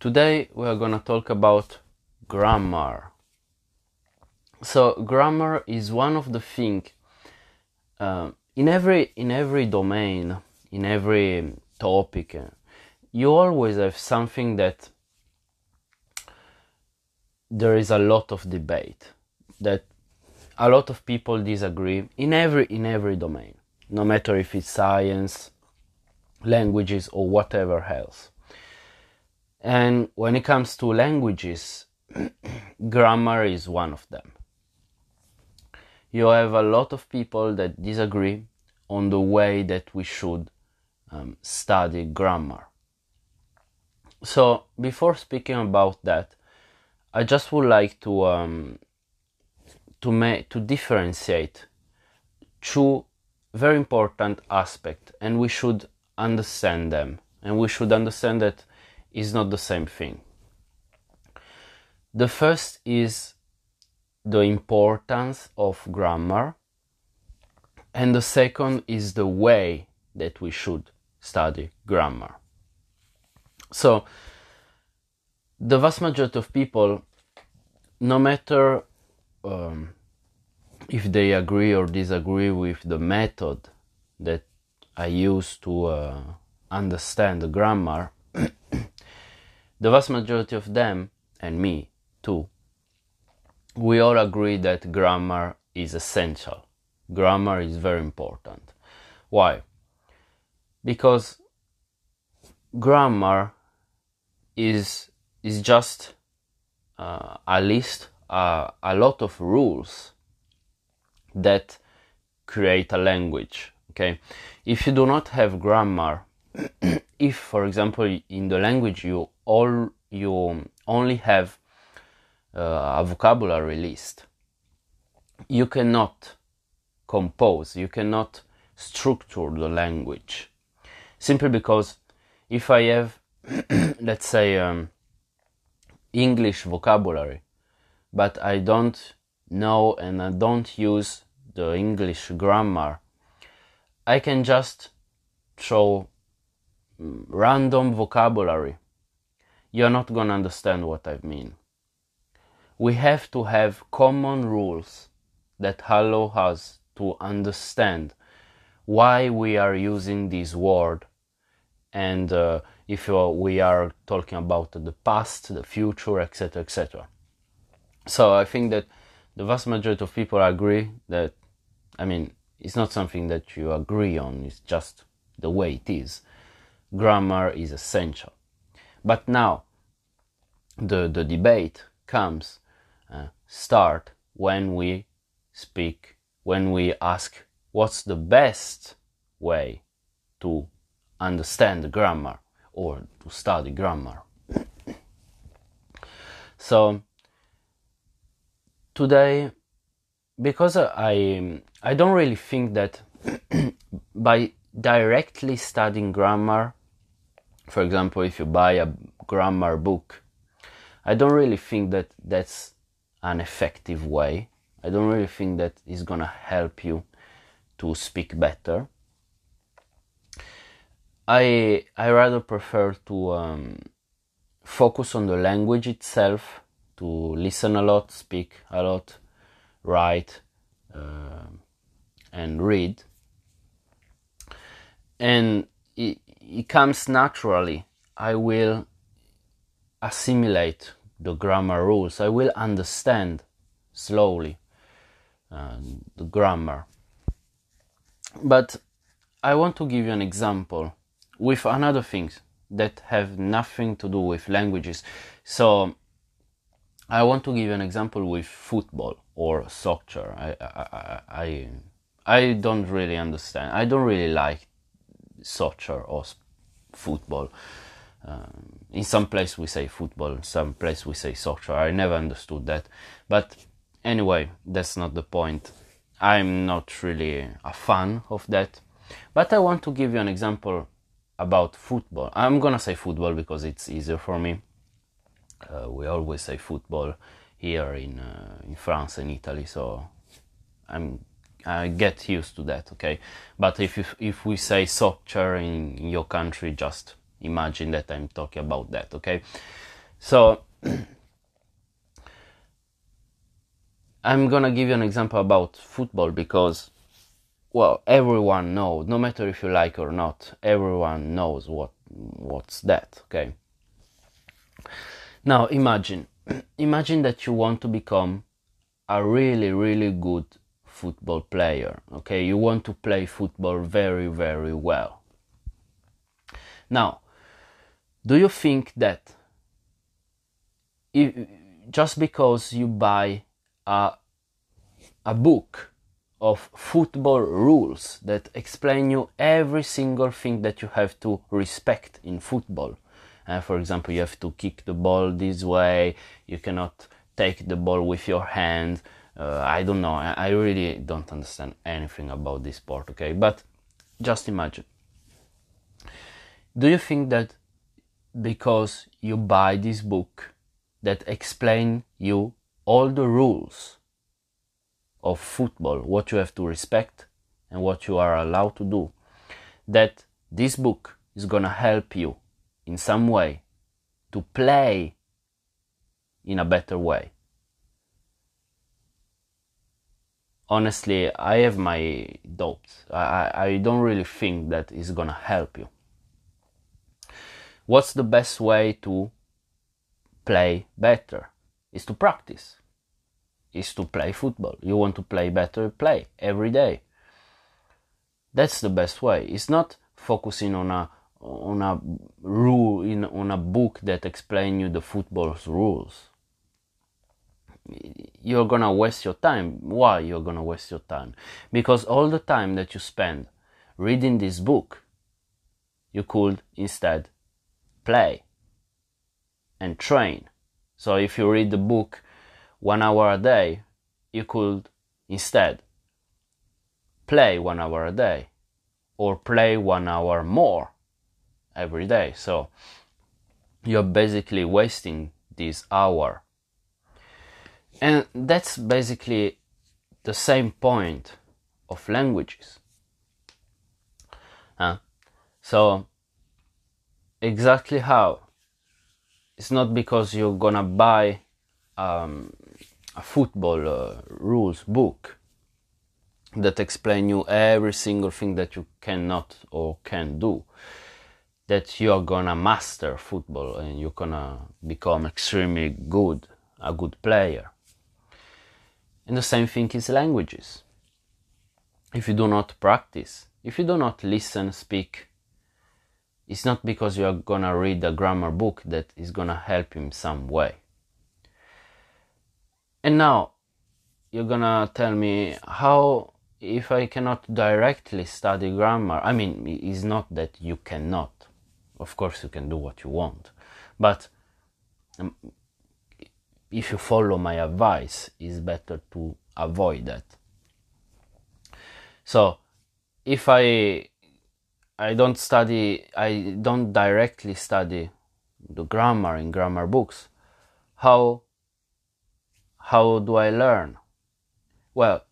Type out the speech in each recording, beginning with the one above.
Today we are gonna talk about grammar. So grammar is one of the things uh, in every in every domain, in every topic. you always have something that there is a lot of debate that a lot of people disagree in every in every domain no matter if it's science languages or whatever else and when it comes to languages grammar is one of them. You have a lot of people that disagree on the way that we should um, study grammar. So before speaking about that i just would like to um, to make to differentiate two very important aspects and we should understand them. And we should understand that is not the same thing. The first is the importance of grammar and the second is the way that we should study grammar. So the vast majority of people no matter um, if they agree or disagree with the method that I use to uh, understand the grammar, the vast majority of them, and me too, we all agree that grammar is essential. Grammar is very important. Why? Because grammar is is just uh, a list uh, a lot of rules that create a language okay if you do not have grammar if for example in the language you all you only have uh, a vocabulary list you cannot compose you cannot structure the language. Simply because if i have let's say um, english vocabulary but I don't know and I don't use the English grammar, I can just throw random vocabulary. You're not gonna understand what I mean. We have to have common rules that allow us to understand why we are using this word and uh, if we are talking about the past, the future, etc., etc. So I think that the vast majority of people agree that, I mean, it's not something that you agree on, it's just the way it is. Grammar is essential. But now, the, the debate comes, uh, start when we speak, when we ask what's the best way to understand grammar or to study grammar. so, today because I I don't really think that by directly studying grammar, for example, if you buy a grammar book, I don't really think that that's an effective way. I don't really think that is gonna help you to speak better. I I rather prefer to um, focus on the language itself to listen a lot, speak a lot, write, uh, and read. And it comes naturally. I will assimilate the grammar rules. I will understand slowly uh, the grammar. But I want to give you an example with another things that have nothing to do with languages. So I want to give you an example with football or soccer. I, I, I, I don't really understand. I don't really like soccer or football. Um, in some place we say football, some place we say soccer. I never understood that. But anyway, that's not the point. I'm not really a fan of that. But I want to give you an example about football. I'm gonna say football because it's easier for me. Uh, we always say football here in uh, in France and Italy, so I'm I get used to that. Okay, but if if, if we say soccer in, in your country, just imagine that I'm talking about that, okay? So I'm gonna give you an example about football because well everyone knows no matter if you like or not everyone knows what what's that okay now imagine imagine that you want to become a really really good football player okay you want to play football very very well now do you think that if, just because you buy a, a book of football rules that explain you every single thing that you have to respect in football. Uh, for example, you have to kick the ball this way, you cannot take the ball with your hand. Uh, I don't know, I, really don't understand anything about this sport, okay? But just imagine. Do you think that because you buy this book that explain you all the rules of football, what you have to respect and what you are allowed to do, that this book is gonna help you in some way to play in a better way. Honestly, I have my doubts. I, I don't really think that is gonna help you. What's the best way to play better? Is to practice is to play football. You want to play better, play every day. That's the best way. It's not focusing on a on a rule in on a book that explain you the football's rules. You're gonna waste your time. Why you're gonna waste your time? Because all the time that you spend reading this book, you could instead play and train. So if you read the book one hour a day, you could instead play one hour a day or play one hour more every day. So you're basically wasting this hour. And that's basically the same point of languages. So, exactly how? It's not because you're gonna buy um, a football uh, rules book that explain you every single thing that you cannot or can do that you are gonna master football and you're gonna become extremely good a good player and the same thing is languages. If you do not practice if you do not listen speak it's not because you are gonna read a grammar book that is gonna help you in some way. And now you're gonna tell me how if I cannot directly study grammar, I mean, it's not that you cannot. Of course, you can do what you want, but um, if you follow my advice, it's better to avoid that. So, if I I don't study, I don't directly study the grammar in grammar books, how how do I learn? Well,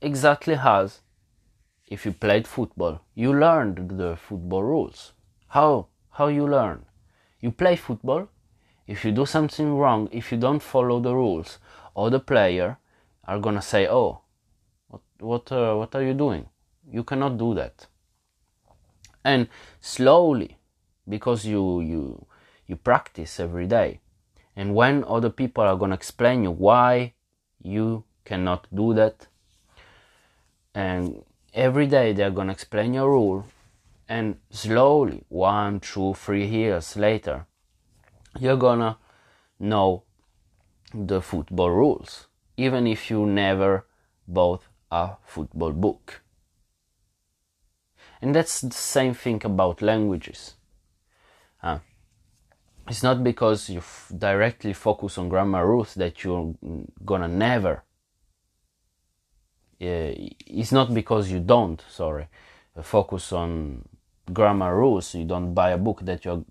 exactly as if you played football, you learned the football rules. How? How you learn? You play football. If you do something wrong, if you don't follow the rules, other player are gonna say, "Oh, what what uh, what are you doing? You cannot do that." And slowly, because you you you practice every day, and when other people are to explain you why you cannot do that and every day they're to explain your rule and slowly one two three years later you're gonna know the football rules even if you never bought a football book. And that's the same thing about languages. Uh, it's not because you f- directly focus on grammar rules that you're gonna never uh, it's not because you don't sorry focus on grammar rules you don't buy a book that you're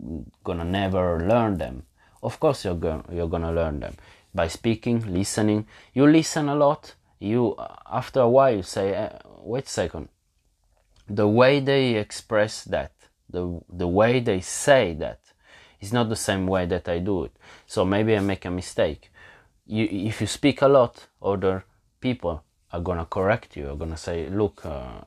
gonna never learn them of course you're gonna you're gonna learn them by speaking listening you listen a lot you after a while you say uh, wait a second the way they express that the the way they say that is not the same way that I do it. So maybe I make a mistake. You, if you speak a lot, other people are gonna correct you. Are gonna say, "Look, uh,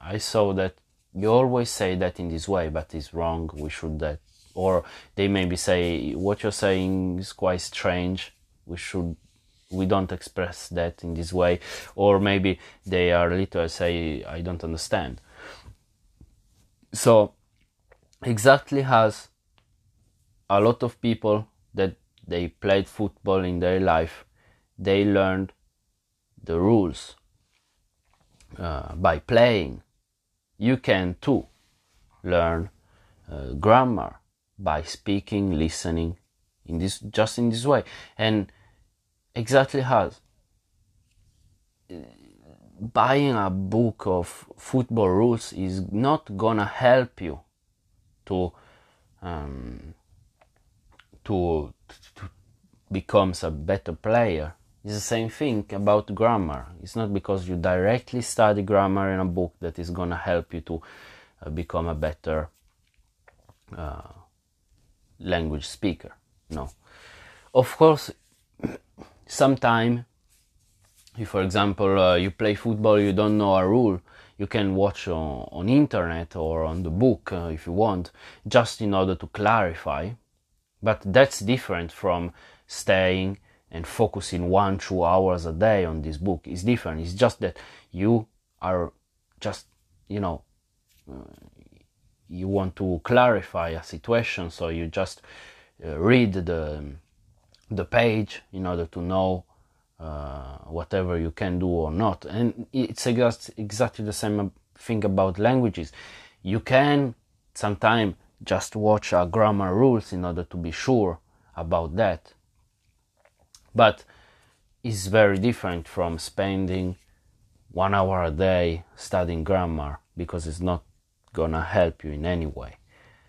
I saw that you always say that in this way, but it's wrong. We should that." Or they maybe say, "What you're saying is quite strange. We should." We don't express that in this way, or maybe they are little say, "I don't understand." So, exactly as a lot of people that they played football in their life, they learned the rules uh, by playing. You can too learn uh, grammar by speaking, listening, in this just in this way, and exactly as buying a book of football rules is not gonna help you to um, to, to becomes a better player. It's the same thing about grammar. It's not because you directly study grammar in a book that is gonna help you to uh, become a better uh, language speaker. No, of course, sometime, if for example uh, you play football, you don't know a rule, you can watch on, on internet or on the book uh, if you want, just in order to clarify but that's different from staying and focusing one, two hours a day on this book. is different. It's just that you are just, you know, uh, you want to clarify a situation, so you just uh, read the the page in order to know uh, whatever you can do or not. And it's exactly the same thing about languages. You can sometimes just watch our grammar rules in order to be sure about that. But it's very different from spending one hour a day studying grammar because it's not gonna help you in any way.